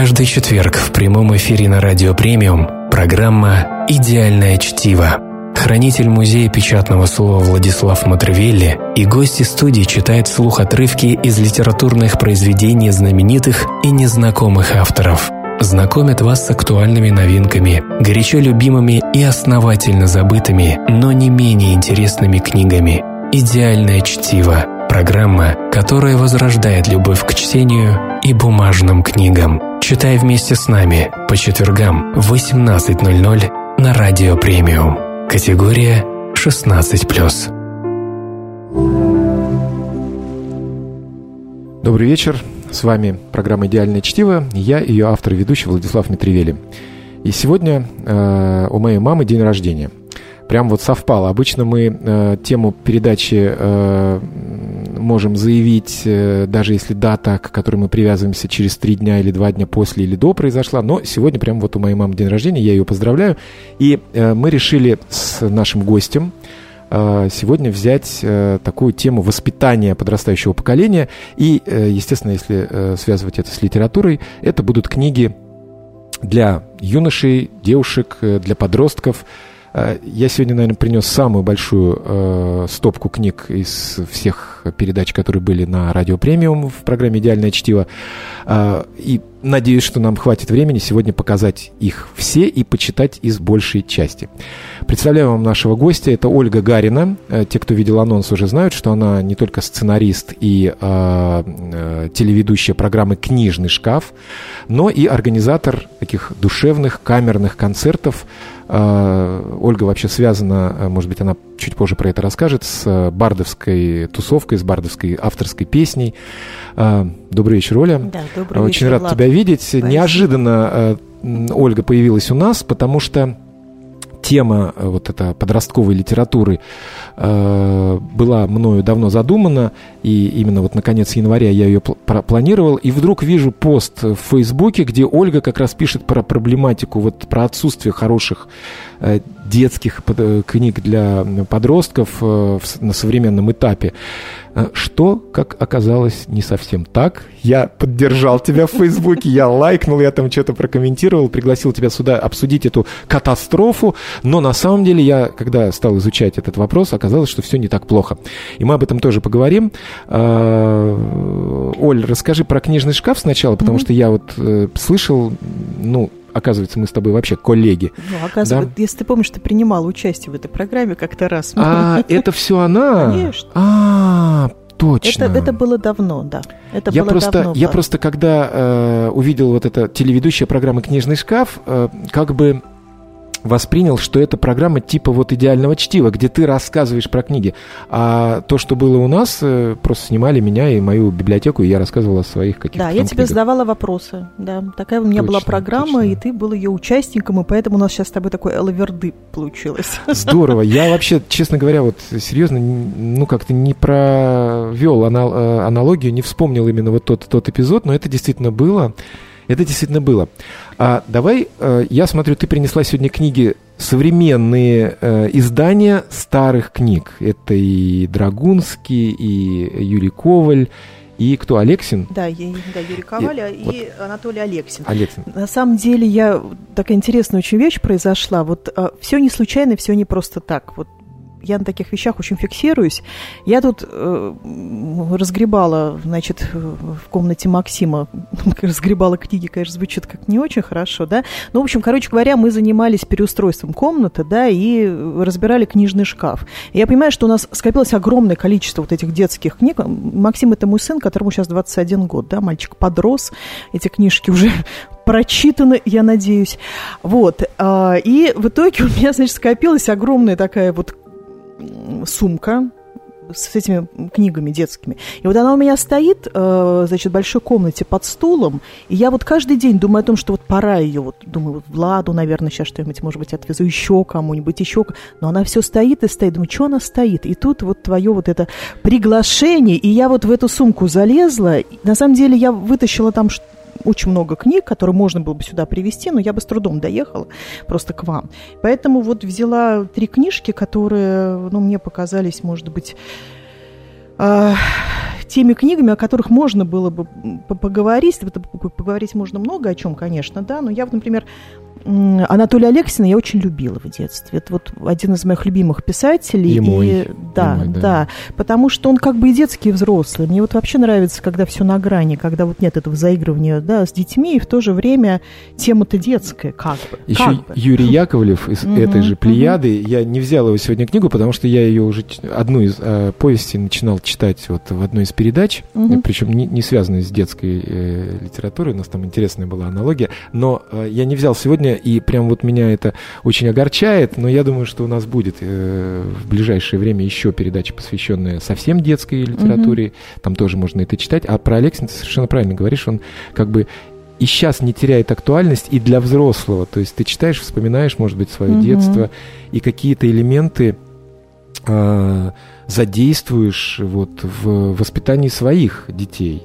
Каждый четверг в прямом эфире на Радио Премиум программа «Идеальное чтиво». Хранитель музея печатного слова Владислав Матревелли и гости студии читают вслух отрывки из литературных произведений знаменитых и незнакомых авторов. Знакомят вас с актуальными новинками, горячо любимыми и основательно забытыми, но не менее интересными книгами. «Идеальное чтиво» – программа, которая возрождает любовь к чтению и бумажным книгам. Читай вместе с нами по четвергам в 18.00 на Радио Премиум. Категория 16+. Добрый вечер. С вами программа «Идеальное чтиво». Я ее автор и ведущий Владислав Митревели. И сегодня э, у моей мамы день рождения. Прям вот совпало. Обычно мы э, тему передачи э, можем заявить, э, даже если дата, к которой мы привязываемся через три дня или два дня после или до произошла, но сегодня прямо вот у моей мамы день рождения, я ее поздравляю. И э, мы решили с нашим гостем э, сегодня взять такую тему воспитания подрастающего поколения. И, естественно, если связывать это с литературой, это будут книги для юношей, девушек, для подростков, Э, я сегодня, наверное, принес самую большую э, стопку книг из всех передач, которые были на Радио Премиум в программе «Идеальное чтиво». Э, и надеюсь, что нам хватит времени сегодня показать их все и почитать из большей части. Представляю вам нашего гостя. Это Ольга Гарина. Э, те, кто видел анонс, уже знают, что она не только сценарист и э, э, телеведущая программы «Книжный шкаф», но и организатор таких душевных камерных концертов – а, Ольга вообще связана, а, может быть, она чуть позже про это расскажет, с а, бардовской тусовкой, с бардовской авторской песней. Добрый вечер, Оля. Да, добрый Очень вечер, рад Влад. тебя видеть. Спасибо. Неожиданно Ольга появилась у нас, потому что тема э, вот эта подростковой литературы э, была мною давно задумана, и именно вот на конец января я ее пл- планировал, и вдруг вижу пост в Фейсбуке, где Ольга как раз пишет про проблематику, вот про отсутствие хороших э, детских книг для подростков на современном этапе. Э, что, как оказалось, не совсем так. Я поддержал тебя в Фейсбуке, я лайкнул, я там что-то прокомментировал, пригласил тебя сюда обсудить эту катастрофу, но на самом деле я, когда стал изучать этот вопрос, оказалось, что все не так плохо. И мы об этом тоже поговорим. Э, Оль, расскажи про книжный шкаф сначала, потому mm-hmm. что я вот э, слышал, ну, оказывается, мы с тобой вообще коллеги. Ну, оказывается, да? если ты помнишь, ты принимала участие в этой программе как-то раз. А, это все она? Конечно. А, точно. Это, это было давно, да. Это я было просто, давно. Я просто, когда э, увидел вот это телеведущая программа «Книжный шкаф», э, как бы воспринял, что это программа типа вот идеального чтива, где ты рассказываешь про книги. А то, что было у нас, э, просто снимали меня и мою библиотеку, и я рассказывал о своих каких-то Да, я тебе книгах. задавала вопросы. Да, такая у меня точно, была программа, точно. и ты был ее участником, и поэтому у нас сейчас с тобой такой элаверды получилось. Здорово. Я вообще, честно говоря, вот серьезно, ну как-то не провел э, аналогию, не вспомнил именно вот тот, тот эпизод, но это действительно было. Это действительно было. А давай, э, я смотрю, ты принесла сегодня книги современные э, издания старых книг. Это и Драгунский, и Юрий Коваль, и кто, Алексин? Да, я, да Юрий Коваль и, и вот. Анатолий Алексин. Алексин. На самом деле, я такая интересная очень вещь произошла. Вот а, все не случайно, все не просто так. Вот я на таких вещах очень фиксируюсь. Я тут э, разгребала, значит, в комнате Максима, разгребала книги, конечно, звучит как не очень хорошо, да. Ну, в общем, короче говоря, мы занимались переустройством комнаты, да, и разбирали книжный шкаф. И я понимаю, что у нас скопилось огромное количество вот этих детских книг. Максим – это мой сын, которому сейчас 21 год, да, мальчик подрос, эти книжки уже прочитаны, я надеюсь. Вот. А, и в итоге у меня, значит, скопилась огромная такая вот сумка с этими книгами детскими. И вот она у меня стоит, э, значит, в большой комнате под стулом, и я вот каждый день думаю о том, что вот пора ее, вот думаю, вот Владу, наверное, сейчас что-нибудь, может быть, отвезу еще кому-нибудь, еще, но она все стоит и стоит, думаю, что она стоит? И тут вот твое вот это приглашение, и я вот в эту сумку залезла, на самом деле я вытащила там очень много книг, которые можно было бы сюда привезти, но я бы с трудом доехала просто к вам. Поэтому вот взяла три книжки, которые, ну, мне показались, может быть, э, теми книгами, о которых можно было бы поговорить. Поговорить можно много о чем, конечно, да, но я, например, Анатолия Алексина я очень любила в детстве. Это вот один из моих любимых писателей. И мой. И, да, и мой, да, да. Потому что он как бы и детский, и взрослый. Мне вот вообще нравится, когда все на грани, когда вот нет этого заигрывания да, с детьми, и в то же время тема-то детская, как бы. Еще как бы. Юрий Яковлев из этой же Плеяды. Я не взял его сегодня книгу, потому что я ее уже одну из э, повестей начинал читать вот в одной из передач, причем не, не связанной с детской э, литературой. У нас там интересная была аналогия. Но э, я не взял сегодня и прям вот меня это очень огорчает, но я думаю, что у нас будет э, в ближайшее время еще передача, посвященная совсем детской литературе, mm-hmm. там тоже можно это читать, а про Алексина ты совершенно правильно говоришь, он как бы и сейчас не теряет актуальность и для взрослого, то есть ты читаешь, вспоминаешь, может быть, свое mm-hmm. детство, и какие-то элементы э, задействуешь вот в воспитании своих детей.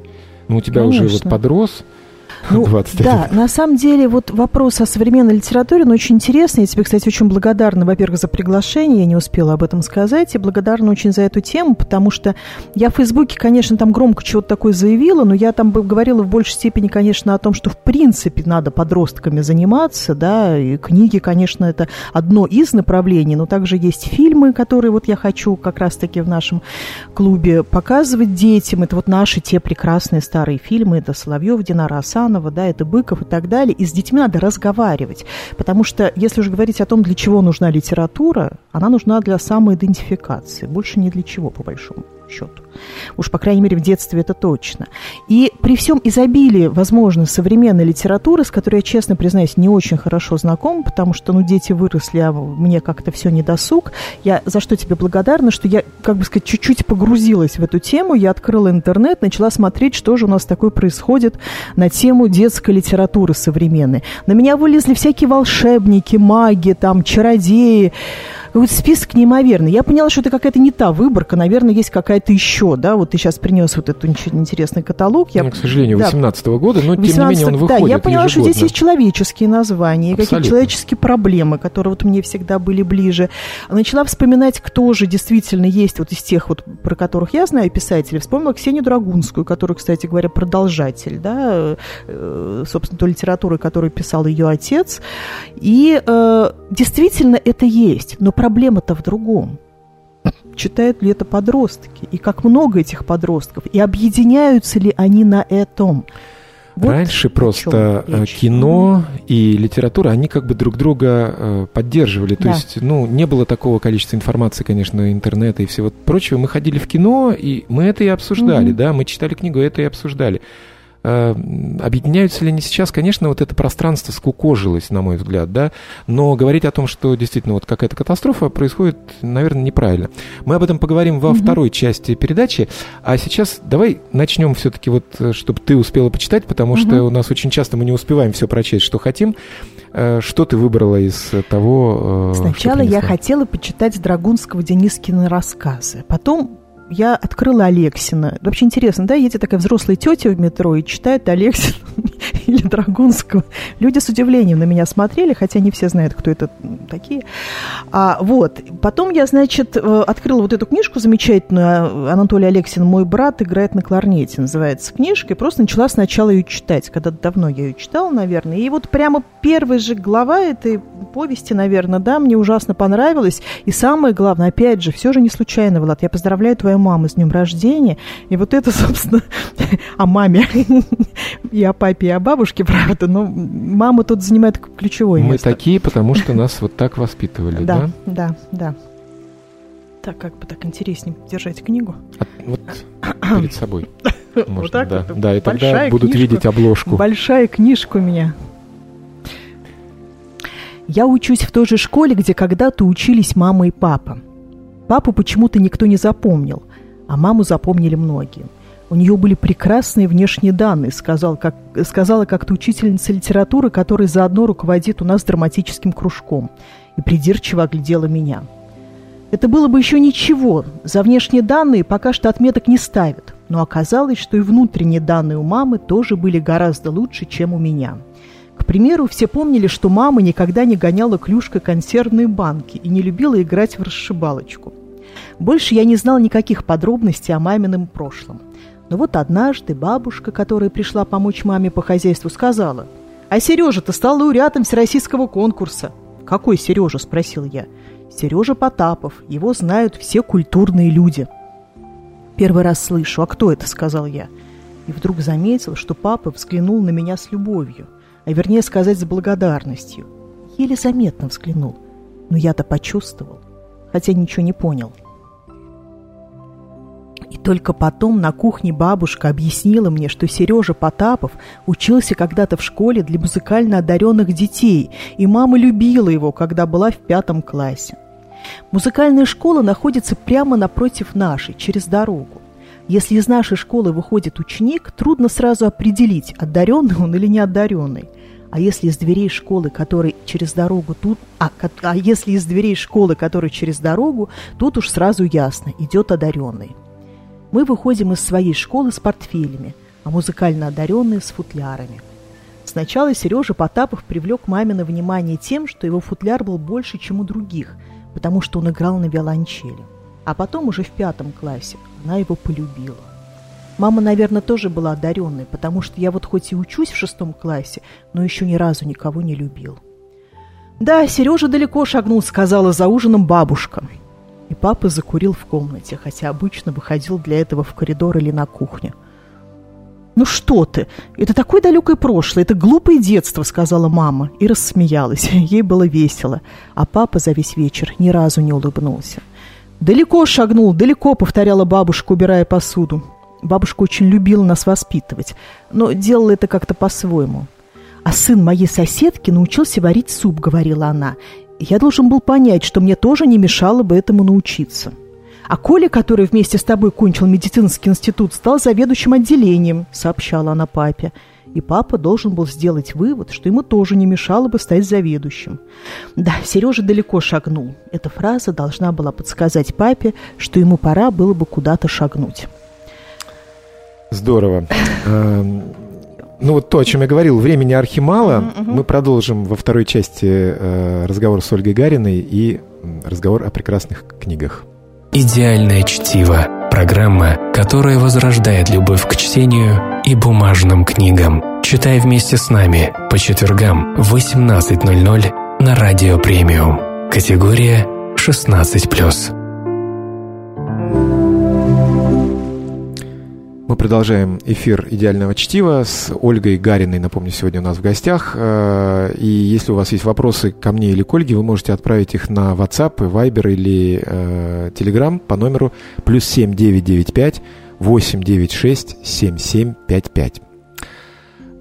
Ну, у тебя Конечно. уже вот подрос, ну, 21. Да, на самом деле вот вопрос о современной литературе, он очень интересный. Я тебе, кстати, очень благодарна, во-первых, за приглашение, я не успела об этом сказать, и благодарна очень за эту тему, потому что я в Фейсбуке, конечно, там громко чего-то такое заявила, но я там говорила в большей степени, конечно, о том, что в принципе надо подростками заниматься, да, и книги, конечно, это одно из направлений, но также есть фильмы, которые вот я хочу как раз-таки в нашем клубе показывать детям. Это вот наши те прекрасные старые фильмы, это Соловьев, Динара Асан, Романова, да, это Быков и так далее, и с детьми надо разговаривать. Потому что, если уже говорить о том, для чего нужна литература, она нужна для самоидентификации, больше ни для чего, по большому счету. Уж, по крайней мере, в детстве это точно. И при всем изобилии, возможно, современной литературы, с которой я, честно признаюсь, не очень хорошо знакома, потому что, ну, дети выросли, а мне как-то все не досуг, я за что тебе благодарна, что я, как бы сказать, чуть-чуть погрузилась в эту тему, я открыла интернет, начала смотреть, что же у нас такое происходит на тему детской литературы современной. На меня вылезли всякие волшебники, маги, там, чародеи, вот список неимоверный. Я поняла, что это какая-то не та выборка, наверное, есть какая-то еще, да, вот ты сейчас принес вот этот интересный каталог. Я, ну, к сожалению, 18 -го года, но 18 тем не менее он выходит Да, я поняла, ежегодно. что здесь есть человеческие названия, какие-то человеческие проблемы, которые вот мне всегда были ближе. Начала вспоминать, кто же действительно есть вот из тех вот, про которых я знаю писателей. Вспомнила Ксению Драгунскую, которая, кстати говоря, продолжатель, да, э, собственно, той литературы, которую писал ее отец. И э, действительно это есть, но проблема-то в другом. Читают ли это подростки? И как много этих подростков? И объединяются ли они на этом? Вот Раньше просто э, кино и литература, они как бы друг друга э, поддерживали. То да. есть, ну, не было такого количества информации, конечно, интернета и всего прочего. Мы ходили в кино, и мы это и обсуждали, угу. да, мы читали книгу, это и обсуждали. Э, объединяются ли они сейчас? Конечно, вот это пространство скукожилось, на мой взгляд, да, но говорить о том, что действительно вот какая-то катастрофа происходит, наверное, неправильно. Мы об этом поговорим во угу. второй части передачи, а сейчас давай начнем все-таки вот, э, чтобы ты успела почитать, потому угу. что у нас очень часто мы не успеваем все прочесть, что хотим. Э, что ты выбрала из того, Сначала я хотела почитать Драгунского Денискина рассказы, потом я открыла Алексина. Вообще интересно, да, едет такая взрослая тетя в метро и читает Алексина или Драгунского. Люди с удивлением на меня смотрели, хотя не все знают, кто это такие. А, вот. Потом я, значит, э, открыла вот эту книжку замечательную. Анатолий Алексин «Мой брат играет на кларнете» называется книжка. И просто начала сначала ее читать. Когда-то давно я ее читала, наверное. И вот прямо первая же глава этой повести, наверное, да, мне ужасно понравилась. И самое главное, опять же, все же не случайно, Влад. Я поздравляю твою маму с днем рождения. И вот это, собственно, о маме и о папе, и о бабушке, правда. Но мама тут занимает ключевое место. Мы такие, потому что нас вот так воспитывали, да? Да, да, да. Так, как бы так интереснее держать книгу. вот перед собой. Можно, вот так да. Вот. Да, и тогда будут видеть обложку. Большая книжка у меня. Я учусь в той же школе, где когда-то учились мама и папа. Папу почему-то никто не запомнил, а маму запомнили многие. У нее были прекрасные внешние данные, сказал, как, сказала как-то учительница литературы, которая заодно руководит у нас драматическим кружком, и придирчиво оглядела меня. Это было бы еще ничего, за внешние данные пока что отметок не ставят, но оказалось, что и внутренние данные у мамы тоже были гораздо лучше, чем у меня – к примеру, все помнили, что мама никогда не гоняла клюшкой консервные банки и не любила играть в расшибалочку. Больше я не знал никаких подробностей о мамином прошлом. Но вот однажды бабушка, которая пришла помочь маме по хозяйству, сказала, «А Сережа-то стал лауреатом всероссийского конкурса». «Какой Сережа?» – спросил я. «Сережа Потапов. Его знают все культурные люди». «Первый раз слышу. А кто это?» – сказал я. И вдруг заметил, что папа взглянул на меня с любовью, а вернее сказать, с благодарностью. Еле заметно взглянул. Но я-то почувствовал, хотя ничего не понял – и только потом на кухне бабушка объяснила мне, что Сережа Потапов учился когда-то в школе для музыкально одаренных детей, и мама любила его, когда была в пятом классе. Музыкальная школа находится прямо напротив нашей, через дорогу. Если из нашей школы выходит ученик, трудно сразу определить, одаренный он или не одаренный. А если из дверей школы, который через дорогу тут, а, а если из дверей школы, который через дорогу, тут уж сразу ясно, идет одаренный. Мы выходим из своей школы с портфелями, а музыкально одаренные с футлярами. Сначала Сережа Потапов привлек мамино внимание тем, что его футляр был больше, чем у других, потому что он играл на виолончели. А потом уже в пятом классе она его полюбила. Мама, наверное, тоже была одаренной, потому что я вот хоть и учусь в шестом классе, но еще ни разу никого не любил. «Да, Сережа далеко шагнул», — сказала за ужином бабушка. И папа закурил в комнате, хотя обычно выходил для этого в коридор или на кухню. «Ну что ты? Это такое далекое прошлое, это глупое детство», — сказала мама и рассмеялась. Ей было весело, а папа за весь вечер ни разу не улыбнулся. «Далеко шагнул, далеко», — повторяла бабушка, убирая посуду. Бабушка очень любила нас воспитывать, но делала это как-то по-своему. «А сын моей соседки научился варить суп», — говорила она, я должен был понять, что мне тоже не мешало бы этому научиться. А Коля, который вместе с тобой кончил медицинский институт, стал заведующим отделением, сообщала она папе. И папа должен был сделать вывод, что ему тоже не мешало бы стать заведующим. Да, Сережа далеко шагнул. Эта фраза должна была подсказать папе, что ему пора было бы куда-то шагнуть. Здорово. Эм, ну вот то, о чем я говорил, времени архимала. Мы продолжим во второй части э, разговор с Ольгой Гариной и разговор о прекрасных книгах. «Идеальное чтиво» – программа, которая возрождает любовь к чтению и бумажным книгам. Читай вместе с нами по четвергам в 18.00 на Радио Премиум. Категория 16+. Мы продолжаем эфир «Идеального чтива» с Ольгой Гариной, напомню, сегодня у нас в гостях. Э, и если у вас есть вопросы ко мне или к Ольге, вы можете отправить их на WhatsApp, Viber или э, Telegram по номеру плюс 7995 896 7755.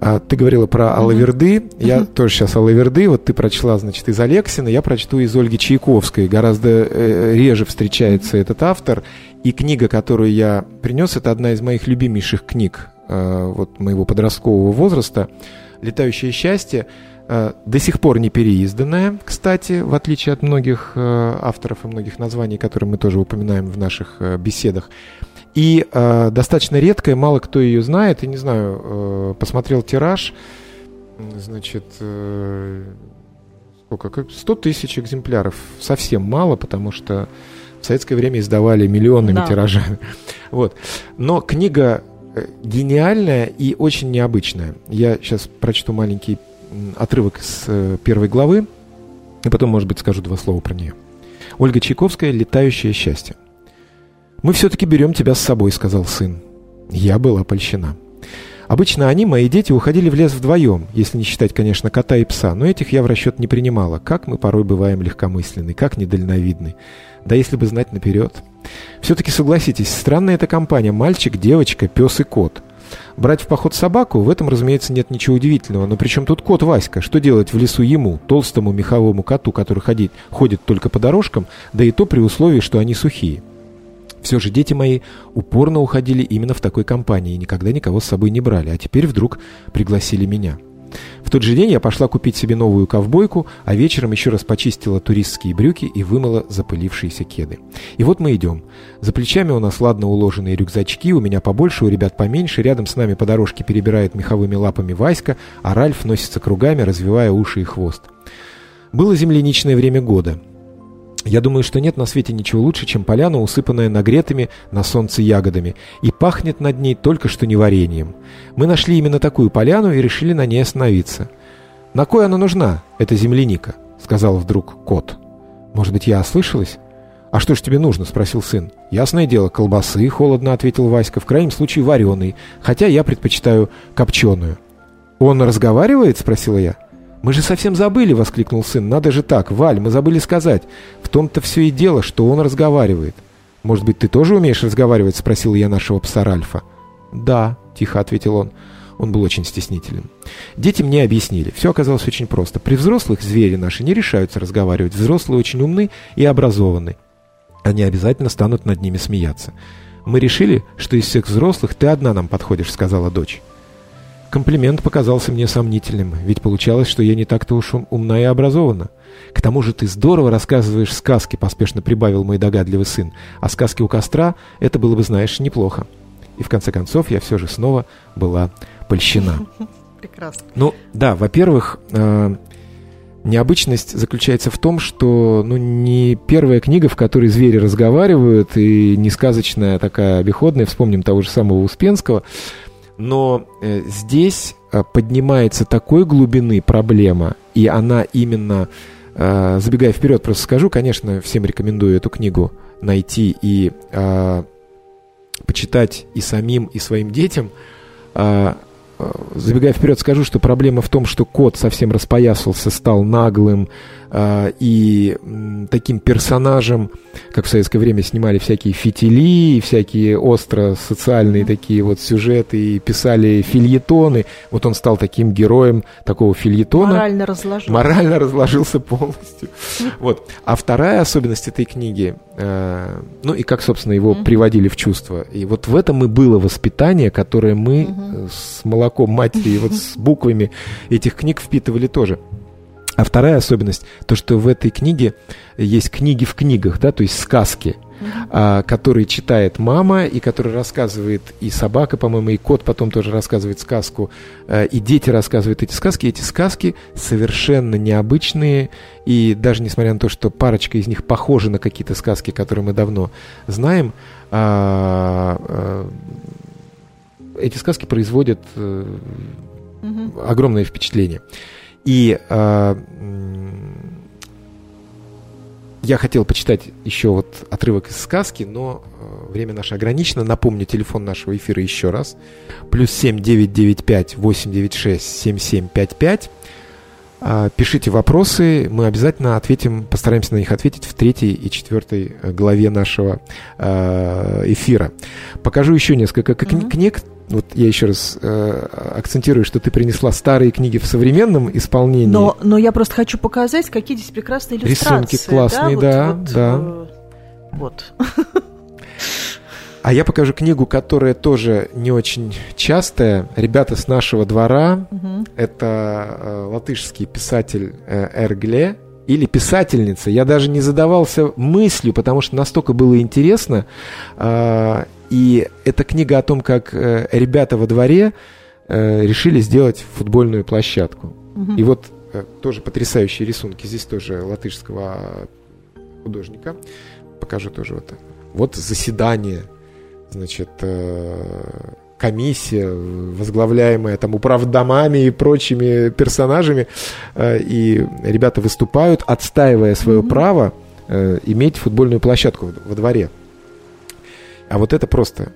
А, ты говорила про Алаверды. Mm-hmm. Я mm-hmm. тоже сейчас Алаверды. Вот ты прочла, значит, из Алексина. Я прочту из Ольги Чайковской. Гораздо э, реже встречается mm-hmm. этот автор. И книга, которую я принес, это одна из моих любимейших книг э, вот моего подросткового возраста. «Летающее счастье». Э, до сих пор не переизданная, кстати, в отличие от многих э, авторов и многих названий, которые мы тоже упоминаем в наших беседах. И достаточно редкая, мало кто ее знает. И не знаю, посмотрел тираж, значит, сколько, как 100 тысяч экземпляров. Совсем мало, потому что в советское время издавали миллионными да. тиражами. Вот. Но книга э, гениальная и очень необычная. Я сейчас прочту маленький отрывок с э, первой главы, и потом, может быть, скажу два слова про нее. Ольга Чайковская «Летающее счастье». «Мы все-таки берем тебя с собой», — сказал сын. Я была польщена. Обычно они, мои дети, уходили в лес вдвоем, если не считать, конечно, кота и пса, но этих я в расчет не принимала. Как мы порой бываем легкомысленны, как недальновидны. Да если бы знать наперед. Все-таки согласитесь, странная эта компания – мальчик, девочка, пес и кот. Брать в поход собаку, в этом, разумеется, нет ничего удивительного. Но при чем тут кот Васька? Что делать в лесу ему, толстому меховому коту, который ходит, ходит только по дорожкам, да и то при условии, что они сухие? Все же дети мои упорно уходили именно в такой компании и никогда никого с собой не брали, а теперь вдруг пригласили меня. В тот же день я пошла купить себе новую ковбойку, а вечером еще раз почистила туристские брюки и вымыла запылившиеся кеды. И вот мы идем. За плечами у нас ладно уложенные рюкзачки, у меня побольше, у ребят поменьше, рядом с нами по дорожке перебирает меховыми лапами Васька, а Ральф носится кругами, развивая уши и хвост. Было земляничное время года. Я думаю, что нет на свете ничего лучше, чем поляна, усыпанная нагретыми на солнце ягодами, и пахнет над ней только что не вареньем. Мы нашли именно такую поляну и решили на ней остановиться. «На кой она нужна, эта земляника?» — сказал вдруг кот. «Может быть, я ослышалась?» «А что ж тебе нужно?» — спросил сын. «Ясное дело, колбасы», — холодно ответил Васька, «в крайнем случае вареный, хотя я предпочитаю копченую». «Он разговаривает?» — спросила я. «Мы же совсем забыли!» — воскликнул сын. «Надо же так! Валь, мы забыли сказать. В том-то все и дело, что он разговаривает». «Может быть, ты тоже умеешь разговаривать?» — спросил я нашего пса Ральфа. «Да», — тихо ответил он. Он был очень стеснителен. Дети мне объяснили. Все оказалось очень просто. При взрослых звери наши не решаются разговаривать. Взрослые очень умны и образованы. Они обязательно станут над ними смеяться. «Мы решили, что из всех взрослых ты одна нам подходишь», — сказала дочь. Комплимент показался мне сомнительным, ведь получалось, что я не так-то уж умна и образована. К тому же ты здорово рассказываешь сказки, поспешно прибавил мой догадливый сын. А сказки у костра — это было бы, знаешь, неплохо. И в конце концов я все же снова была польщена. Прекрасно. Ну, да, во-первых, э, необычность заключается в том, что ну, не первая книга, в которой звери разговаривают, и не сказочная, а такая обиходная, вспомним того же самого Успенского — но э, здесь э, поднимается такой глубины проблема, и она именно, э, забегая вперед, просто скажу, конечно, всем рекомендую эту книгу найти и почитать и самим, и своим детям. Забегая вперед, скажу, что проблема в том, что кот совсем распоясался, стал наглым, и таким персонажем, как в советское время снимали всякие фитили, всякие остро социальные такие вот сюжеты, и писали фильетоны. Вот он стал таким героем такого фильетона. Морально разложился. Морально разложился полностью. Вот. А вторая особенность этой книги, э, ну и как, собственно, его приводили в чувство. И вот в этом и было воспитание, которое мы с молоком матери, вот с буквами этих книг впитывали тоже. А вторая особенность, то, что в этой книге есть книги в книгах, да, то есть сказки, mm-hmm. которые читает мама, и которые рассказывает и собака, по-моему, и кот потом тоже рассказывает сказку, а, и дети рассказывают эти сказки. Эти сказки совершенно необычные, и даже несмотря на то, что парочка из них похожа на какие-то сказки, которые мы давно знаем, а, эти сказки производят mm-hmm. огромное впечатление. И э, я хотел почитать еще вот отрывок из сказки, но э, время наше ограничено. Напомню, телефон нашего эфира еще раз. Плюс 7 995 896 7755. Э, пишите вопросы, мы обязательно ответим, постараемся на них ответить в третьей и четвертой э, главе нашего э, эфира. Покажу еще несколько mm-hmm. книг вот я еще раз э, акцентирую, что ты принесла старые книги в современном исполнении. Но, но я просто хочу показать, какие здесь прекрасные иллюстрации. Рисунки классные, да, вот, да. Вот. Э, вот. А я покажу книгу, которая тоже не очень частая. Ребята с нашего двора. Угу. Это э, латышский писатель э, Эргле или писательница. Я даже не задавался мыслью, потому что настолько было интересно. Э, и это книга о том, как э, ребята во дворе э, решили сделать футбольную площадку. Угу. И вот э, тоже потрясающие рисунки. Здесь тоже латышского художника. Покажу тоже вот. Вот заседание, значит, э, комиссия, возглавляемая там управдомами и прочими персонажами, э, и ребята выступают, отстаивая свое mm-hmm. право э, иметь футбольную площадку во дворе. А вот это просто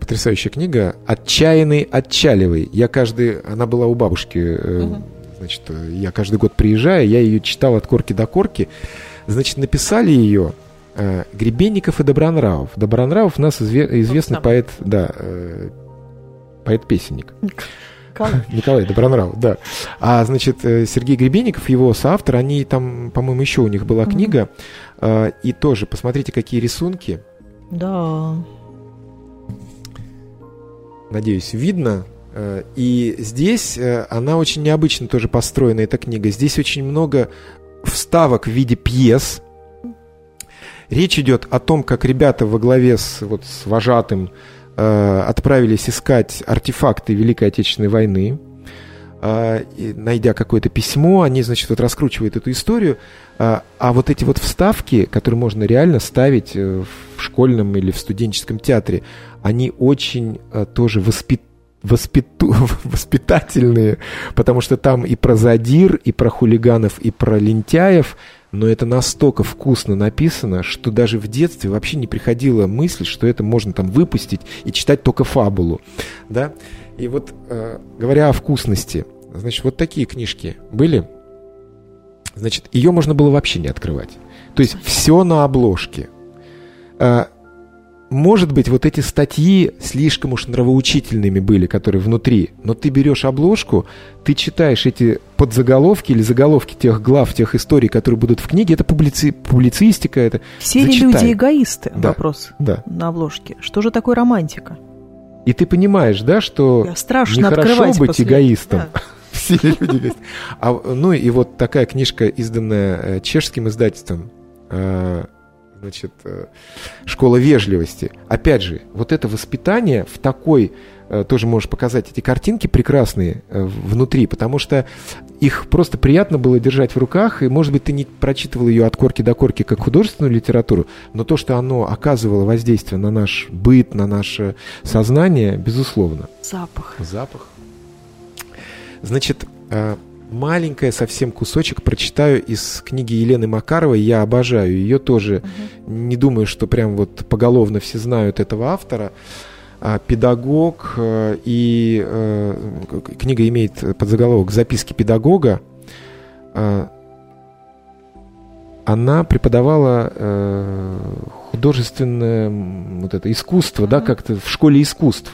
потрясающая книга «Отчаянный отчаливый». Я каждый... Она была у бабушки. Угу. Значит, я каждый год приезжаю, я ее читал от корки до корки. Значит, написали ее Гребенников и Добронравов. Добронравов у нас изве- известный поэт, да, э, поэт-песенник. Николай. Добронравов, да. А, значит, э, Сергей Гребенников, его соавтор, они там, по-моему, еще у них была книга. Э, и тоже, посмотрите, какие рисунки. Да. Надеюсь, видно. Э, и здесь э, она очень необычно тоже построена, эта книга. Здесь очень много вставок в виде пьес. Речь идет о том, как ребята во главе с, вот, с вожатым э, отправились искать артефакты Великой Отечественной войны. а, найдя какое-то письмо, они, значит, вот раскручивают эту историю, а, а вот эти вот вставки, которые можно реально ставить э, в школьном или в студенческом театре, они очень э, тоже воспит воспиту, воспитательные, потому что там и про задир, и про хулиганов, и про лентяев, но это настолько вкусно написано, что даже в детстве вообще не приходила мысль, что это можно там выпустить и читать только фабулу, да. И вот, э, говоря о вкусности, значит, вот такие книжки были. Значит, ее можно было вообще не открывать. То есть все на обложке. Э, может быть, вот эти статьи слишком уж нравоучительными были, которые внутри, но ты берешь обложку, ты читаешь эти подзаголовки или заголовки тех глав, тех историй, которые будут в книге, это публици... публицистика, это Все ли люди эгоисты? Да. Вопрос да. на обложке. Что же такое романтика? И ты понимаешь, да, что страшно нехорошо быть после... эгоистом. Да. Все люди а, Ну и вот такая книжка, изданная э, чешским издательством, э, значит, э, школа вежливости. Опять же, вот это воспитание в такой тоже можешь показать эти картинки прекрасные внутри, потому что их просто приятно было держать в руках, и, может быть, ты не прочитывал ее от корки до корки как художественную литературу, но то, что оно оказывало воздействие на наш быт, на наше сознание, безусловно. Запах. Запах. Значит, маленькая совсем кусочек прочитаю из книги Елены Макаровой. Я обожаю ее тоже. Угу. Не думаю, что прям вот поголовно все знают этого автора. А, педагог, э, и э, книга имеет подзаголовок «Записки педагога». А, она преподавала э, художественное вот это искусство, mm-hmm. да, как-то в школе искусств.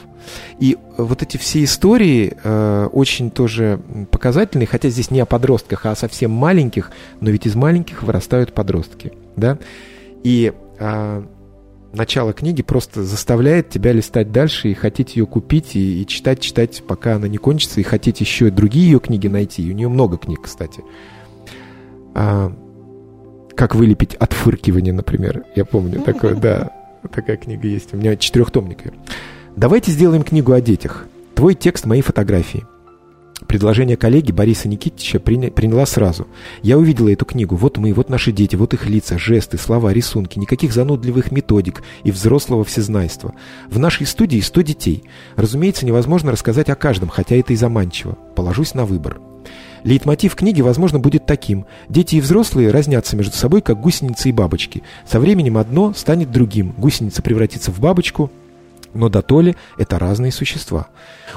И вот эти все истории э, очень тоже показательные, хотя здесь не о подростках, а о совсем маленьких, но ведь из маленьких вырастают подростки, да. И э, начало книги просто заставляет тебя листать дальше и хотеть ее купить и, и читать, читать, пока она не кончится, и хотеть еще и другие ее книги найти. У нее много книг, кстати. А, как вылепить отфыркивание, например. Я помню такое, да. Такая книга есть. У меня четырехтомник. Давайте сделаем книгу о детях. Твой текст, мои фотографии. Предложение коллеги Бориса Никитича приняла сразу. Я увидела эту книгу. Вот мы, вот наши дети, вот их лица, жесты, слова, рисунки. Никаких занудливых методик и взрослого всезнайства. В нашей студии 100 детей. Разумеется, невозможно рассказать о каждом, хотя это и заманчиво. Положусь на выбор. Лейтмотив книги, возможно, будет таким. Дети и взрослые разнятся между собой, как гусеницы и бабочки. Со временем одно станет другим. Гусеница превратится в бабочку, но до то ли это разные существа.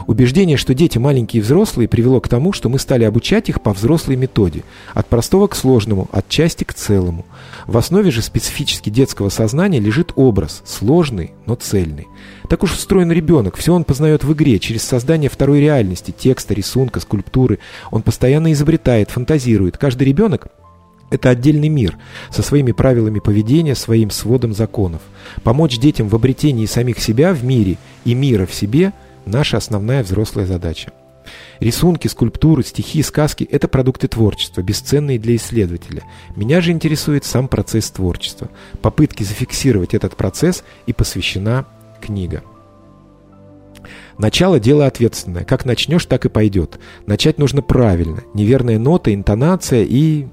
Убеждение, что дети маленькие и взрослые, привело к тому, что мы стали обучать их по взрослой методе, от простого к сложному, от части к целому. В основе же специфически детского сознания лежит образ, сложный, но цельный. Так уж устроен ребенок, все он познает в игре, через создание второй реальности, текста, рисунка, скульптуры. Он постоянно изобретает, фантазирует. Каждый ребенок это отдельный мир со своими правилами поведения, своим сводом законов. Помочь детям в обретении самих себя в мире и мира в себе – наша основная взрослая задача. Рисунки, скульптуры, стихи, сказки – это продукты творчества, бесценные для исследователя. Меня же интересует сам процесс творчества. Попытки зафиксировать этот процесс и посвящена книга. Начало – дело ответственное. Как начнешь, так и пойдет. Начать нужно правильно. Неверная нота, интонация и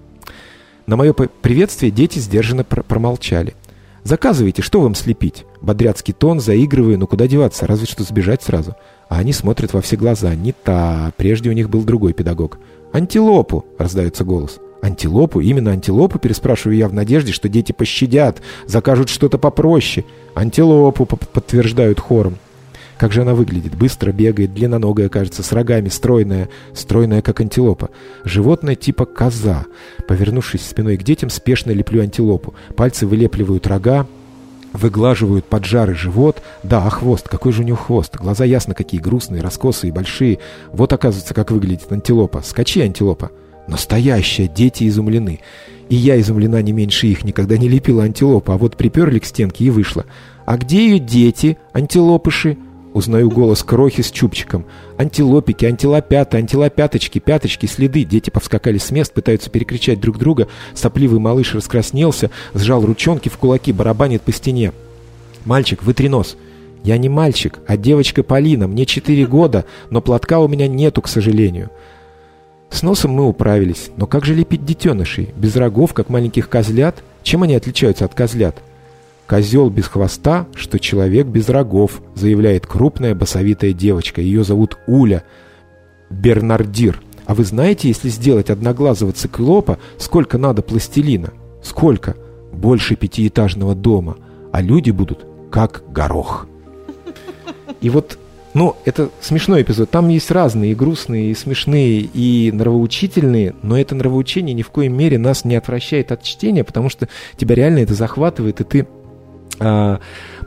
на мое приветствие дети сдержанно пр промолчали. «Заказывайте, что вам слепить?» Бодряцкий тон, заигрываю, но куда деваться, разве что сбежать сразу. А они смотрят во все глаза. Не та, прежде у них был другой педагог. «Антилопу!» — раздается голос. «Антилопу? Именно антилопу?» — переспрашиваю я в надежде, что дети пощадят, закажут что-то попроще. «Антилопу!» — подтверждают хором. Как же она выглядит? Быстро бегает, длинноногая, кажется, с рогами, стройная, стройная, как антилопа. Животное типа коза. Повернувшись спиной к детям, спешно леплю антилопу. Пальцы вылепливают рога, выглаживают поджарый живот. Да, а хвост, какой же у него хвост? Глаза ясно какие, грустные, раскосые, большие. Вот, оказывается, как выглядит антилопа. Скачи, антилопа. Настоящая, дети изумлены. И я изумлена не меньше их, никогда не лепила антилопу, а вот приперли к стенке и вышла. А где ее дети, антилопыши? Узнаю голос крохи с чубчиком. Антилопики, антилопята, антилопяточки, пяточки, следы. Дети повскакали с мест, пытаются перекричать друг друга. Сопливый малыш раскраснелся, сжал ручонки в кулаки, барабанит по стене. «Мальчик, вытри нос!» «Я не мальчик, а девочка Полина. Мне четыре года, но платка у меня нету, к сожалению». С носом мы управились, но как же лепить детенышей? Без рогов, как маленьких козлят? Чем они отличаются от козлят? «Козел без хвоста, что человек без рогов», заявляет крупная басовитая девочка. Ее зовут Уля Бернардир. А вы знаете, если сделать одноглазого циклопа, сколько надо пластилина? Сколько? Больше пятиэтажного дома. А люди будут как горох. И вот ну, это смешной эпизод. Там есть разные, и грустные, и смешные, и нравоучительные, но это нравоучение ни в коем мере нас не отвращает от чтения, потому что тебя реально это захватывает, и ты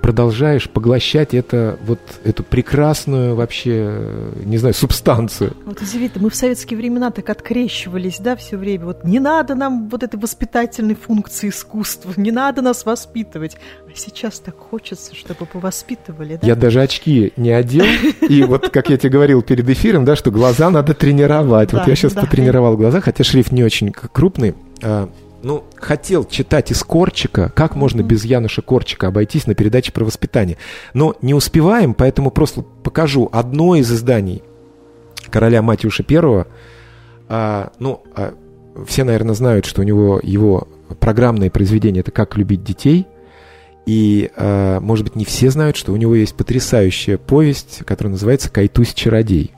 продолжаешь поглощать это, вот эту прекрасную вообще, не знаю, субстанцию. Вот удивительно, мы в советские времена так открещивались, да, все время. Вот не надо нам вот этой воспитательной функции искусства, не надо нас воспитывать. А сейчас так хочется, чтобы повоспитывали, да? Я даже очки не одел, и вот, как я тебе говорил перед эфиром, да, что глаза надо тренировать. Вот я сейчас потренировал глаза, хотя шрифт не очень крупный, а, ну, хотел читать из Корчика, как можно без Януша Корчика обойтись на передаче про воспитание. Но не успеваем, поэтому просто покажу одно из изданий короля Матюша I. А, ну, а, все, наверное, знают, что у него его программное произведение это «Как любить детей». И, а, может быть, не все знают, что у него есть потрясающая повесть, которая называется «Кайтусь чародей».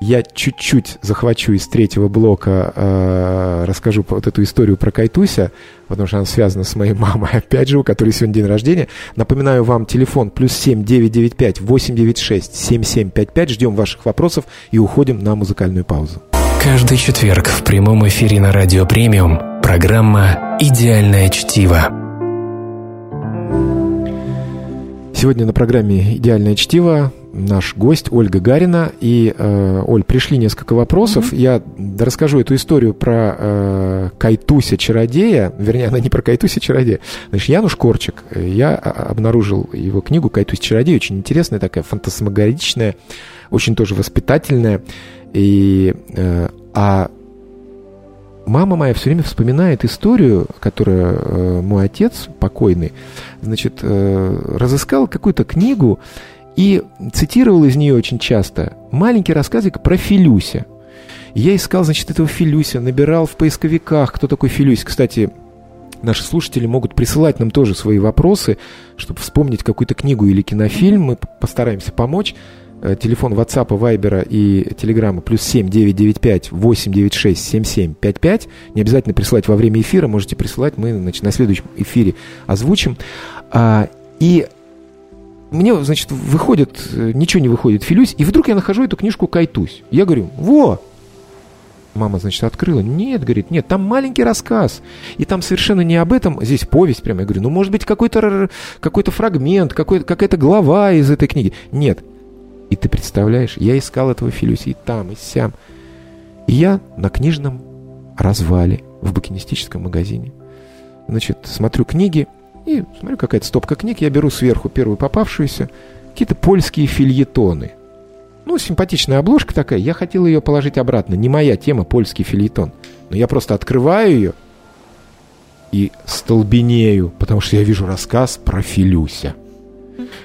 Я чуть-чуть захвачу из третьего блока, э, расскажу вот эту историю про Кайтуся, потому что она связана с моей мамой, опять же, у которой сегодня день рождения. Напоминаю вам телефон плюс семь девять девять пять восемь девять шесть семь семь пять пять. Ждем ваших вопросов и уходим на музыкальную паузу. Каждый четверг в прямом эфире на Радио Премиум программа «Идеальное чтиво». Сегодня на программе «Идеальное чтиво» наш гость Ольга Гарина. И, э, Оль, пришли несколько вопросов. Mm-hmm. Я расскажу эту историю про э, Кайтуся Чародея. Вернее, она не про Кайтуся Чародея. Значит, Януш Корчик. Я обнаружил его книгу «Кайтусь Чародей». Очень интересная, такая фантасмагоричная, очень тоже воспитательная. И, э, а мама моя все время вспоминает историю, которую э, мой отец покойный, значит, э, разыскал какую-то книгу, и цитировал из нее очень часто маленький рассказик про Филюся. Я искал, значит, этого Филюся, набирал в поисковиках, кто такой Филюсь. Кстати, наши слушатели могут присылать нам тоже свои вопросы, чтобы вспомнить какую-то книгу или кинофильм. Мы постараемся помочь. Э, телефон WhatsApp, Viber и Telegram плюс 7 995 896 7755. Не обязательно присылать во время эфира, можете присылать, мы значит, на следующем эфире озвучим. А, и мне, значит, выходит, э, ничего не выходит, филюсь, и вдруг я нахожу эту книжку «Кайтусь». Я говорю, во! Мама, значит, открыла. Нет, говорит, нет, там маленький рассказ. И там совершенно не об этом, здесь повесть прямо. Я говорю, ну, может быть, какой-то какой фрагмент, какой какая-то глава из этой книги. Нет. И ты представляешь, я искал этого Филюся и там, и сям. И я на книжном развале в букинистическом магазине. Значит, смотрю книги, и смотрю, какая-то стопка книг. Я беру сверху первую попавшуюся. Какие-то польские фильетоны. Ну, симпатичная обложка такая. Я хотел ее положить обратно. Не моя тема польский фильетон. Но я просто открываю ее и столбенею, потому что я вижу рассказ про Филюся.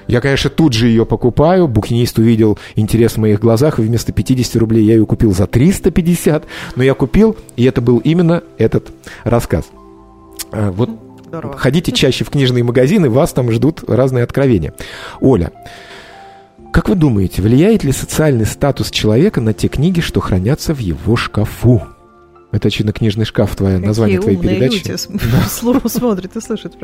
Я, конечно, тут же ее покупаю. Букинист увидел интерес в моих глазах, и вместо 50 рублей я ее купил за 350. Но я купил, и это был именно этот рассказ. А, вот Здорово. Ходите чаще в книжные магазины, вас там ждут разные откровения. Оля, как вы думаете, влияет ли социальный статус человека на те книги, что хранятся в его шкафу? Это, очевидно, книжный шкаф, твое Какие название твоей передачи. люди да. смотрят и слушают.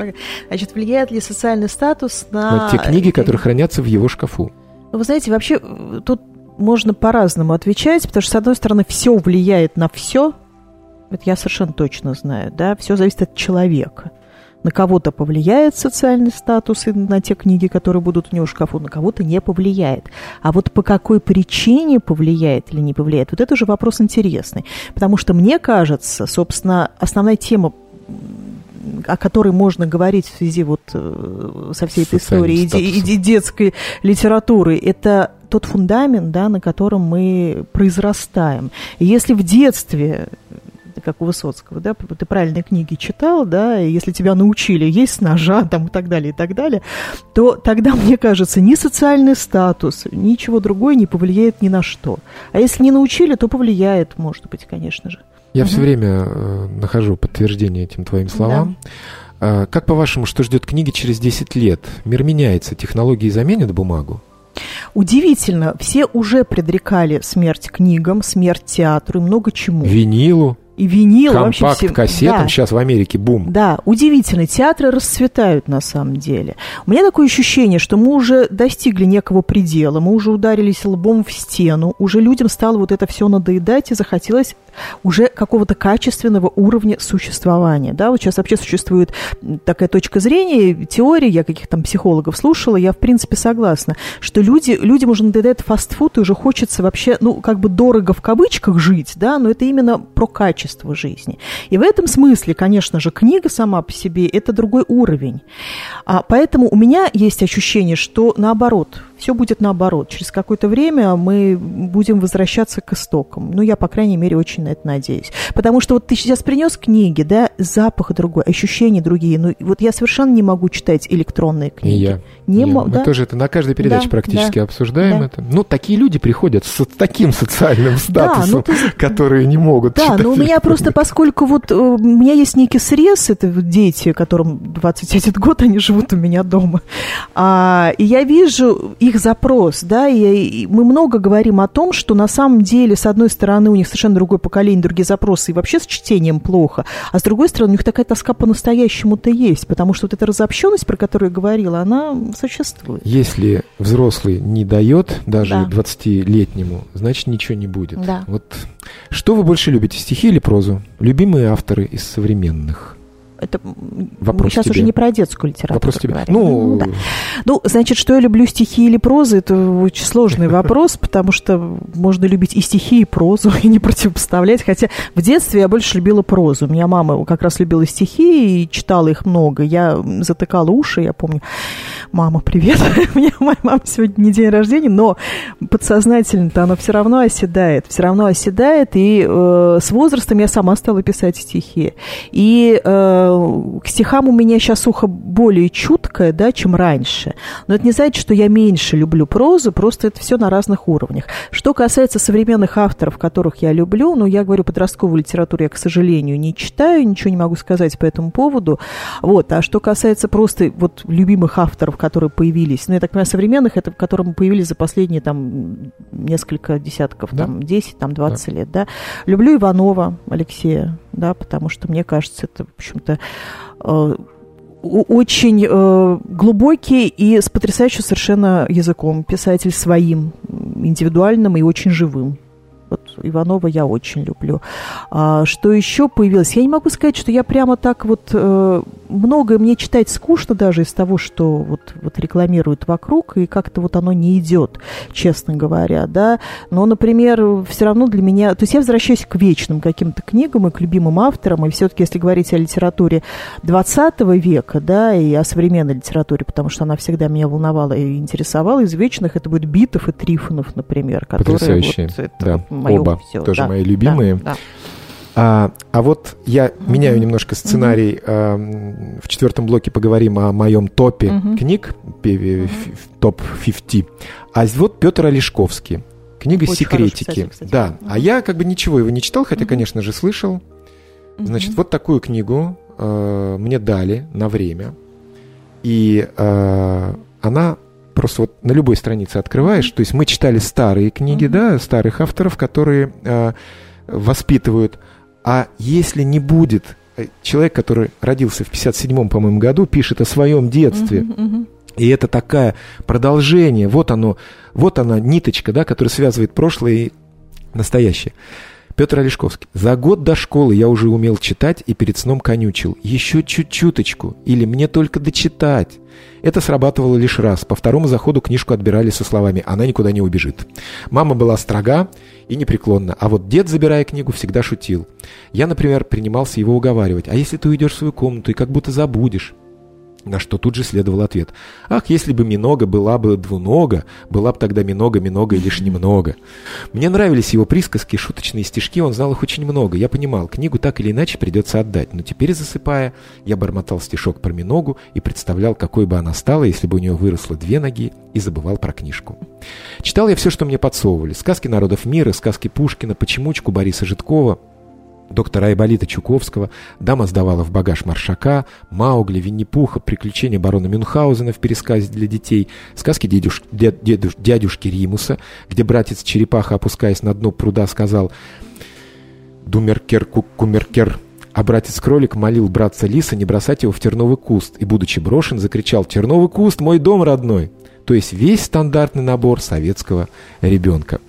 Значит, влияет ли социальный статус на... На те книги, которые хранятся в его шкафу. Ну, вы знаете, вообще тут можно по-разному отвечать, потому что, с одной стороны, все влияет на все. Это я совершенно точно знаю, да, все зависит от человека на кого-то повлияет социальный статус и на те книги, которые будут у него в шкафу, на кого-то не повлияет. А вот по какой причине повлияет или не повлияет, вот это уже вопрос интересный. Потому что мне кажется, собственно, основная тема о которой можно говорить в связи вот э, со всей этой историей и, и детской литературы, это тот фундамент, да, на котором мы произрастаем. И если в детстве как у Высоцкого, да, ты правильные книги читал, да, и если тебя научили есть с ножа, там, и так далее, и так далее, то тогда, мне кажется, ни социальный статус, ничего другое не повлияет ни на что. А если не научили, то повлияет, может быть, конечно же. Я угу. все время э, нахожу подтверждение этим твоим словам. Да. Э, как, по-вашему, что ждет книги через 10 лет? Мир меняется, технологии заменят бумагу? Удивительно, все уже предрекали смерть книгам, смерть театру и много чему. Винилу и винил. Компакт, кассетам да. сейчас в Америке бум. Да, удивительно. Театры расцветают на самом деле. У меня такое ощущение, что мы уже достигли некого предела, мы уже ударились лбом в стену, уже людям стало вот это все надоедать и захотелось уже какого-то качественного уровня существования. Да, вот сейчас вообще существует такая точка зрения, теория, я каких там психологов слушала, я в принципе согласна, что люди, людям уже надоедает фастфуд и уже хочется вообще, ну, как бы дорого в кавычках жить, да, но это именно про качество жизни. И в этом смысле, конечно же, книга сама по себе – это другой уровень. А поэтому у меня есть ощущение, что наоборот, все будет наоборот. Через какое-то время мы будем возвращаться к истокам. Ну, я, по крайней мере, очень на это надеюсь. Потому что вот ты сейчас принес книги, да, запах другой, ощущения другие. Ну, вот я совершенно не могу читать электронные книги. И я. Не мо- Мы да? тоже это на каждой передаче да, практически да, обсуждаем да. это. Ну, такие люди приходят с таким социальным статусом, да, ну, ты... которые не могут Да, но у меня просто, поскольку вот э, у меня есть некий срез, это дети, которым 21 год, они живут у меня дома. А, и я вижу их запрос, да, и, и мы много говорим о том, что на самом деле, с одной стороны, у них совершенно другое поколение, другие запросы, и вообще с чтением плохо, а с другой стороны, у них такая тоска по-настоящему-то есть, потому что вот эта разобщенность, про которую я говорила, она существует. Если взрослый не дает даже да. 20-летнему, значит, ничего не будет. Да. Вот что вы больше любите, стихи или прозу? Любимые авторы из современных? Это Вопрос сейчас тебе. уже не про детскую литературу Вопрос тебе. говорим. Ну... Ну, да. ну, значит, что я люблю стихи или прозы, это очень сложный вопрос, потому что можно любить и стихи, и прозу, и не противопоставлять. Хотя в детстве я больше любила прозу. У меня мама как раз любила стихи и читала их много. Я затыкала уши, я помню. Мама, привет. У меня моя мама сегодня не день рождения, но подсознательно-то она все равно оседает. Все равно оседает, и э, с возрастом я сама стала писать стихи. И э, к стихам у меня сейчас ухо более чуткое, да, чем раньше. Но это не значит, что я меньше люблю прозу, просто это все на разных уровнях. Что касается современных авторов, которых я люблю, ну, я говорю, подростковую литературу я, к сожалению, не читаю, ничего не могу сказать по этому поводу. Вот. А что касается просто вот любимых авторов, которые появились, ну, я так понимаю, современных, это, которые появились за последние там несколько десятков, да? там, 10, там, 20 да. лет, да. Люблю Иванова Алексея, да, потому что мне кажется, это, в общем-то, очень э, глубокий и с потрясающим совершенно языком. Писатель своим, индивидуальным и очень живым. Вот Иванова я очень люблю. А, что еще появилось? Я не могу сказать, что я прямо так вот э, многое мне читать скучно даже из того, что вот, вот рекламируют вокруг, и как-то вот оно не идет, честно говоря, да. Но, например, все равно для меня... То есть я возвращаюсь к вечным каким-то книгам и к любимым авторам, и все-таки, если говорить о литературе 20 века, да, и о современной литературе, потому что она всегда меня волновала и интересовала, из вечных это будет Битов и Трифонов, например, которые... Потрясающие, вот, это да. Вот мое Оба все. тоже да, мои любимые. Да, да. А, а вот я mm-hmm. меняю немножко сценарий. Mm-hmm. А, в четвертом блоке поговорим о моем топе mm-hmm. книг, mm-hmm. топ-50. А вот Петр Олешковский. Книга Очень «Секретики». Хороший, кстати, кстати. Да, mm-hmm. а я как бы ничего его не читал, хотя, mm-hmm. конечно же, слышал. Значит, mm-hmm. вот такую книгу э, мне дали на время. И э, она просто вот на любой странице открываешь, то есть мы читали старые книги, mm-hmm. да, старых авторов, которые э, воспитывают. А если не будет э, человек, который родился в 57-м, по-моему, году, пишет о своем детстве, mm-hmm, mm-hmm. И это такое продолжение, вот оно, вот она ниточка, да, которая связывает прошлое и настоящее. Петр Олешковский. За год до школы я уже умел читать и перед сном конючил. Еще чуть-чуточку. Или мне только дочитать. Это срабатывало лишь раз. По второму заходу книжку отбирали со словами «она никуда не убежит». Мама была строга и непреклонна, а вот дед, забирая книгу, всегда шутил. Я, например, принимался его уговаривать. «А если ты уйдешь в свою комнату и как будто забудешь?» На что тут же следовал ответ. «Ах, если бы минога была бы двунога, была бы тогда минога, минога и лишь немного». Мне нравились его присказки, шуточные стишки, он знал их очень много. Я понимал, книгу так или иначе придется отдать. Но теперь, засыпая, я бормотал стишок про миногу и представлял, какой бы она стала, если бы у нее выросло две ноги, и забывал про книжку. Читал я все, что мне подсовывали. Сказки народов мира, сказки Пушкина, Почемучку Бориса Житкова – доктора Айболита Чуковского, дама сдавала в багаж Маршака, Маугли, Винни-Пуха, приключения барона Мюнхгаузена в пересказе для детей, сказки дедюш, дед, дедуш, дядюшки Римуса, где братец Черепаха, опускаясь на дно пруда, сказал «Думеркер, кумеркер», а братец-кролик молил братца Лиса не бросать его в терновый куст, и, будучи брошен, закричал «Терновый куст, мой дом родной!» То есть весь стандартный набор советского ребенка.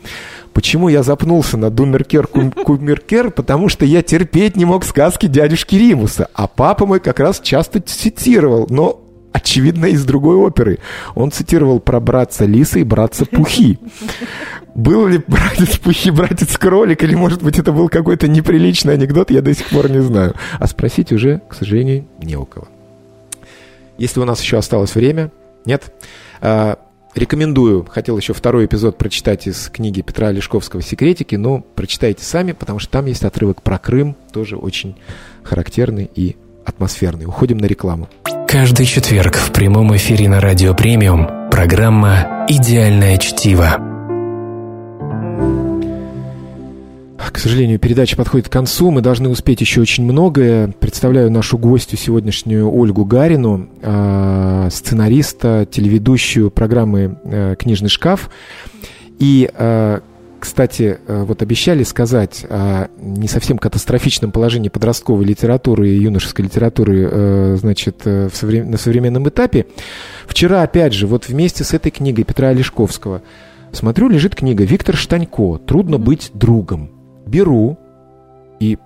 Почему я запнулся на Думеркер Кумеркер? Потому что я терпеть не мог сказки дядюшки Римуса. А папа мой как раз часто цитировал, но очевидно, из другой оперы. Он цитировал про братца Лиса и братца Пухи. Был ли братец Пухи братец Кролик, или, может быть, это был какой-то неприличный анекдот, я до сих пор не знаю. А спросить уже, к сожалению, не у кого. Если у нас еще осталось время, нет? А, Рекомендую, хотел еще второй эпизод прочитать из книги Петра Лешковского «Секретики», но прочитайте сами, потому что там есть отрывок про Крым, тоже очень характерный и атмосферный. Уходим на рекламу. Каждый четверг в прямом эфире на Радио Премиум программа «Идеальное чтиво». К сожалению, передача подходит к концу. Мы должны успеть еще очень многое. Представляю нашу гостью сегодняшнюю Ольгу Гарину, а, сценариста, телеведущую программы э, «Книжный шкаф». И, а, кстати, э, вот обещали сказать о не совсем катастрофичном положении подростковой литературы и юношеской литературы, э, значит, на современном этапе. Вчера, опять же, вот вместе с этой книгой Петра Олешковского смотрю, лежит книга Виктор Штанько «Трудно быть другом» беру и,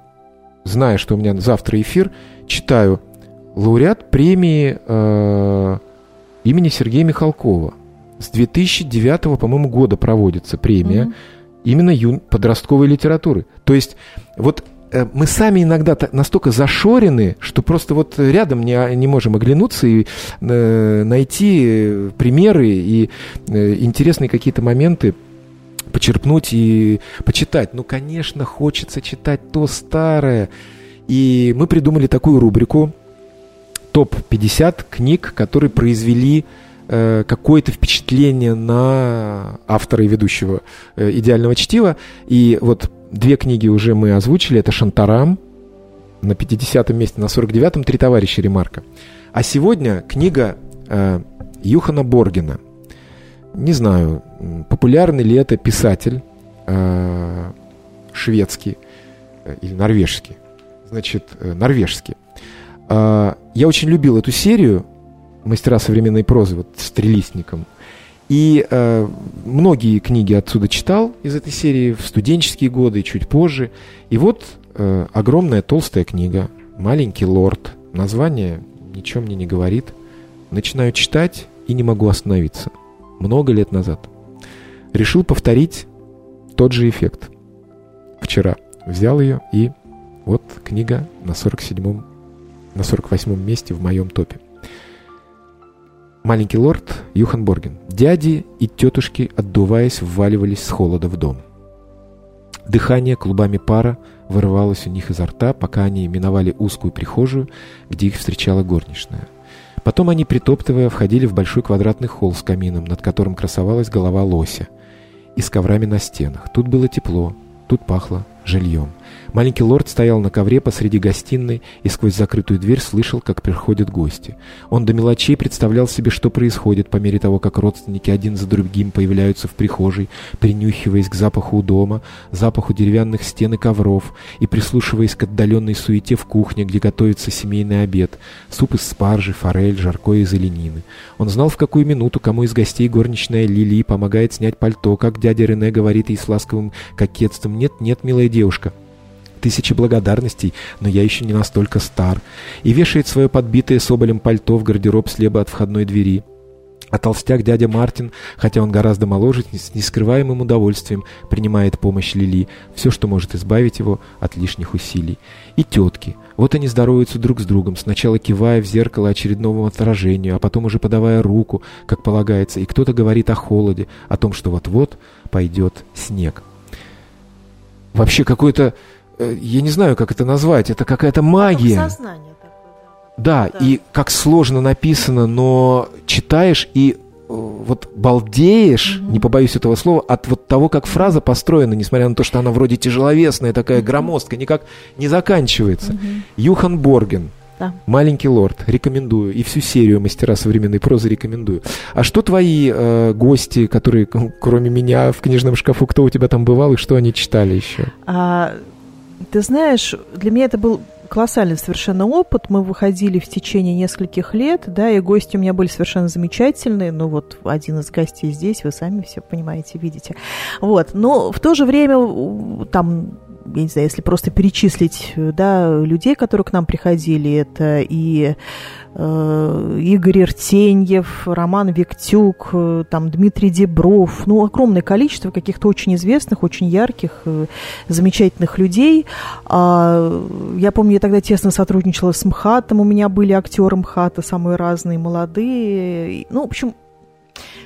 зная, что у меня завтра эфир, читаю лауреат премии э, имени Сергея Михалкова. С 2009, по-моему, года проводится премия mm-hmm. именно юн, подростковой литературы. То есть вот э, мы сами иногда настолько зашорены, что просто вот рядом не, не можем оглянуться и э, найти примеры и э, интересные какие-то моменты почерпнуть и почитать. Ну, конечно, хочется читать то старое. И мы придумали такую рубрику топ-50 книг, которые произвели э, какое-то впечатление на автора и ведущего э, идеального чтива. И вот две книги уже мы озвучили. Это «Шантарам» на 50-м месте, на 49-м «Три товарища Ремарка». А сегодня книга э, Юхана Боргена не знаю, популярный ли это писатель э, шведский э, или норвежский. Значит, э, норвежский. Э, я очень любил эту серию «Мастера современной прозы» вот с Трелистником. И э, многие книги отсюда читал из этой серии в студенческие годы чуть позже. И вот э, огромная толстая книга «Маленький лорд». Название ничего мне не говорит. Начинаю читать и не могу остановиться – много лет назад. Решил повторить тот же эффект. Вчера взял ее и вот книга на 47-м, на 48-м месте в моем топе. Маленький лорд Юхан Борген. Дяди и тетушки, отдуваясь, вваливались с холода в дом. Дыхание клубами пара вырывалось у них изо рта, пока они миновали узкую прихожую, где их встречала горничная. Потом они, притоптывая, входили в большой квадратный холл с камином, над которым красовалась голова лося, и с коврами на стенах. Тут было тепло, тут пахло жильем. Маленький лорд стоял на ковре посреди гостиной и сквозь закрытую дверь слышал, как приходят гости. Он до мелочей представлял себе, что происходит по мере того, как родственники один за другим появляются в прихожей, принюхиваясь к запаху дома, запаху деревянных стен и ковров, и прислушиваясь к отдаленной суете в кухне, где готовится семейный обед, суп из спаржи, форель, жаркое из оленины. Он знал, в какую минуту кому из гостей горничная Лили помогает снять пальто, как дядя Рене говорит ей с ласковым кокетством «Нет, нет, милая девушка, тысячи благодарностей, но я еще не настолько стар, и вешает свое подбитое соболем пальто в гардероб слева от входной двери. А толстяк дядя Мартин, хотя он гораздо моложе, с нескрываемым удовольствием принимает помощь Лили, все, что может избавить его от лишних усилий. И тетки. Вот они здороваются друг с другом, сначала кивая в зеркало очередному отражению, а потом уже подавая руку, как полагается, и кто-то говорит о холоде, о том, что вот-вот пойдет снег. Вообще какой-то, э, я не знаю, как это назвать, это какая-то магия. Сознание. Да, да, и как сложно написано, но читаешь и э, вот балдеешь, mm-hmm. не побоюсь этого слова, от вот того, как фраза построена, несмотря на то, что она вроде тяжеловесная, такая mm-hmm. громоздкая, никак не заканчивается. Mm-hmm. Юхан Борген. Да. Маленький лорд, рекомендую. И всю серию мастера современной прозы рекомендую. А что твои э, гости, которые, кроме меня, в книжном шкафу, кто у тебя там бывал и что они читали еще? А, ты знаешь, для меня это был колоссальный совершенно опыт. Мы выходили в течение нескольких лет, да, и гости у меня были совершенно замечательные. Ну вот один из гостей здесь, вы сами все понимаете, видите. Вот, но в то же время там я не знаю, если просто перечислить, да, людей, которые к нам приходили, это и э, Игорь Иртеньев, Роман Виктюк, э, там Дмитрий Дебров, ну, огромное количество каких-то очень известных, очень ярких, э, замечательных людей. А, я помню, я тогда тесно сотрудничала с МХАТом, у меня были актеры МХАТа, самые разные, молодые. Ну, в общем,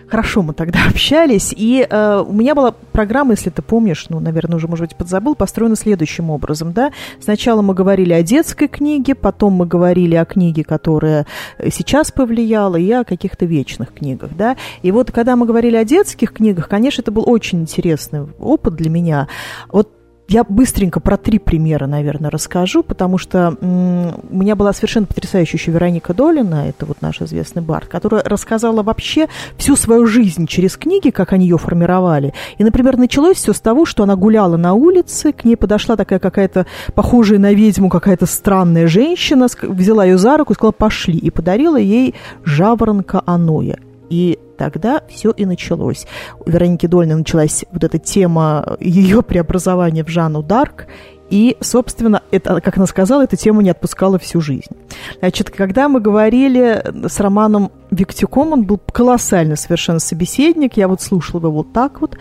Хорошо мы тогда общались, и э, у меня была программа, если ты помнишь, ну, наверное, уже, может быть, подзабыл, построена следующим образом, да. Сначала мы говорили о детской книге, потом мы говорили о книге, которая сейчас повлияла, и о каких-то вечных книгах, да. И вот когда мы говорили о детских книгах, конечно, это был очень интересный опыт для меня. Вот я быстренько про три примера, наверное, расскажу, потому что у меня была совершенно потрясающая еще Вероника Долина, это вот наш известный бард, которая рассказала вообще всю свою жизнь через книги, как они ее формировали. И, например, началось все с того, что она гуляла на улице, к ней подошла такая какая-то похожая на ведьму какая-то странная женщина, взяла ее за руку и сказала «пошли», и подарила ей жаворонка Аноя. И тогда все и началось. У Вероники Дольной началась вот эта тема ее преобразования в Жанну Дарк, и, собственно, это, как она сказала, эта тема не отпускала всю жизнь. Значит, когда мы говорили с Романом Виктюком, он был колоссальный совершенно собеседник, я вот слушала его вот так вот,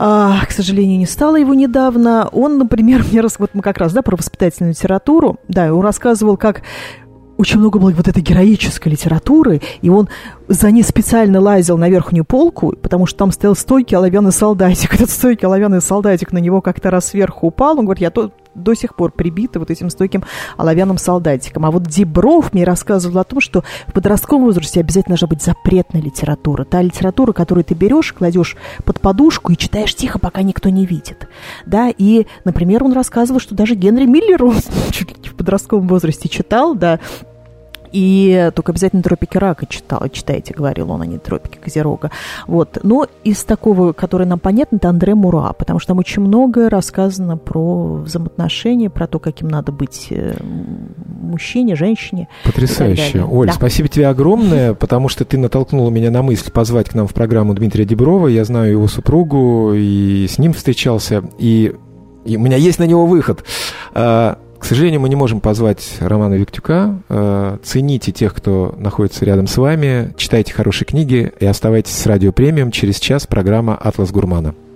а, к сожалению, не стало его недавно. Он, например, мне рас... вот мы как раз, да, про воспитательную литературу, да, он рассказывал, как очень много было вот этой героической литературы, и он за ней специально лазил на верхнюю полку, потому что там стоял стойкий оловянный солдатик. Этот стойкий оловянный солдатик на него как-то раз сверху упал. Он говорит, я то, до сих пор прибита вот этим стойким оловянным солдатиком. А вот Дебров мне рассказывал о том, что в подростковом возрасте обязательно должна быть запретная литература. Та литература, которую ты берешь, кладешь под подушку и читаешь тихо, пока никто не видит. Да, и, например, он рассказывал, что даже Генри Миллер он чуть ли не в подростковом возрасте читал, да, и только обязательно тропики рака читал, читайте, говорил он, а не тропики Козерога. Вот. Но из такого, который нам понятно, это Андре Мура, потому что там очень многое рассказано про взаимоотношения, про то, каким надо быть э, мужчине, женщине. Потрясающе. Оль, да. спасибо тебе огромное, потому что ты натолкнула меня на мысль позвать к нам в программу Дмитрия Деброва. Я знаю его супругу и с ним встречался, и, и у меня есть на него выход. К сожалению, мы не можем позвать Романа Виктюка. Э, цените тех, кто находится рядом с вами, читайте хорошие книги и оставайтесь с радио премиум. Через час программа «Атлас Гурмана».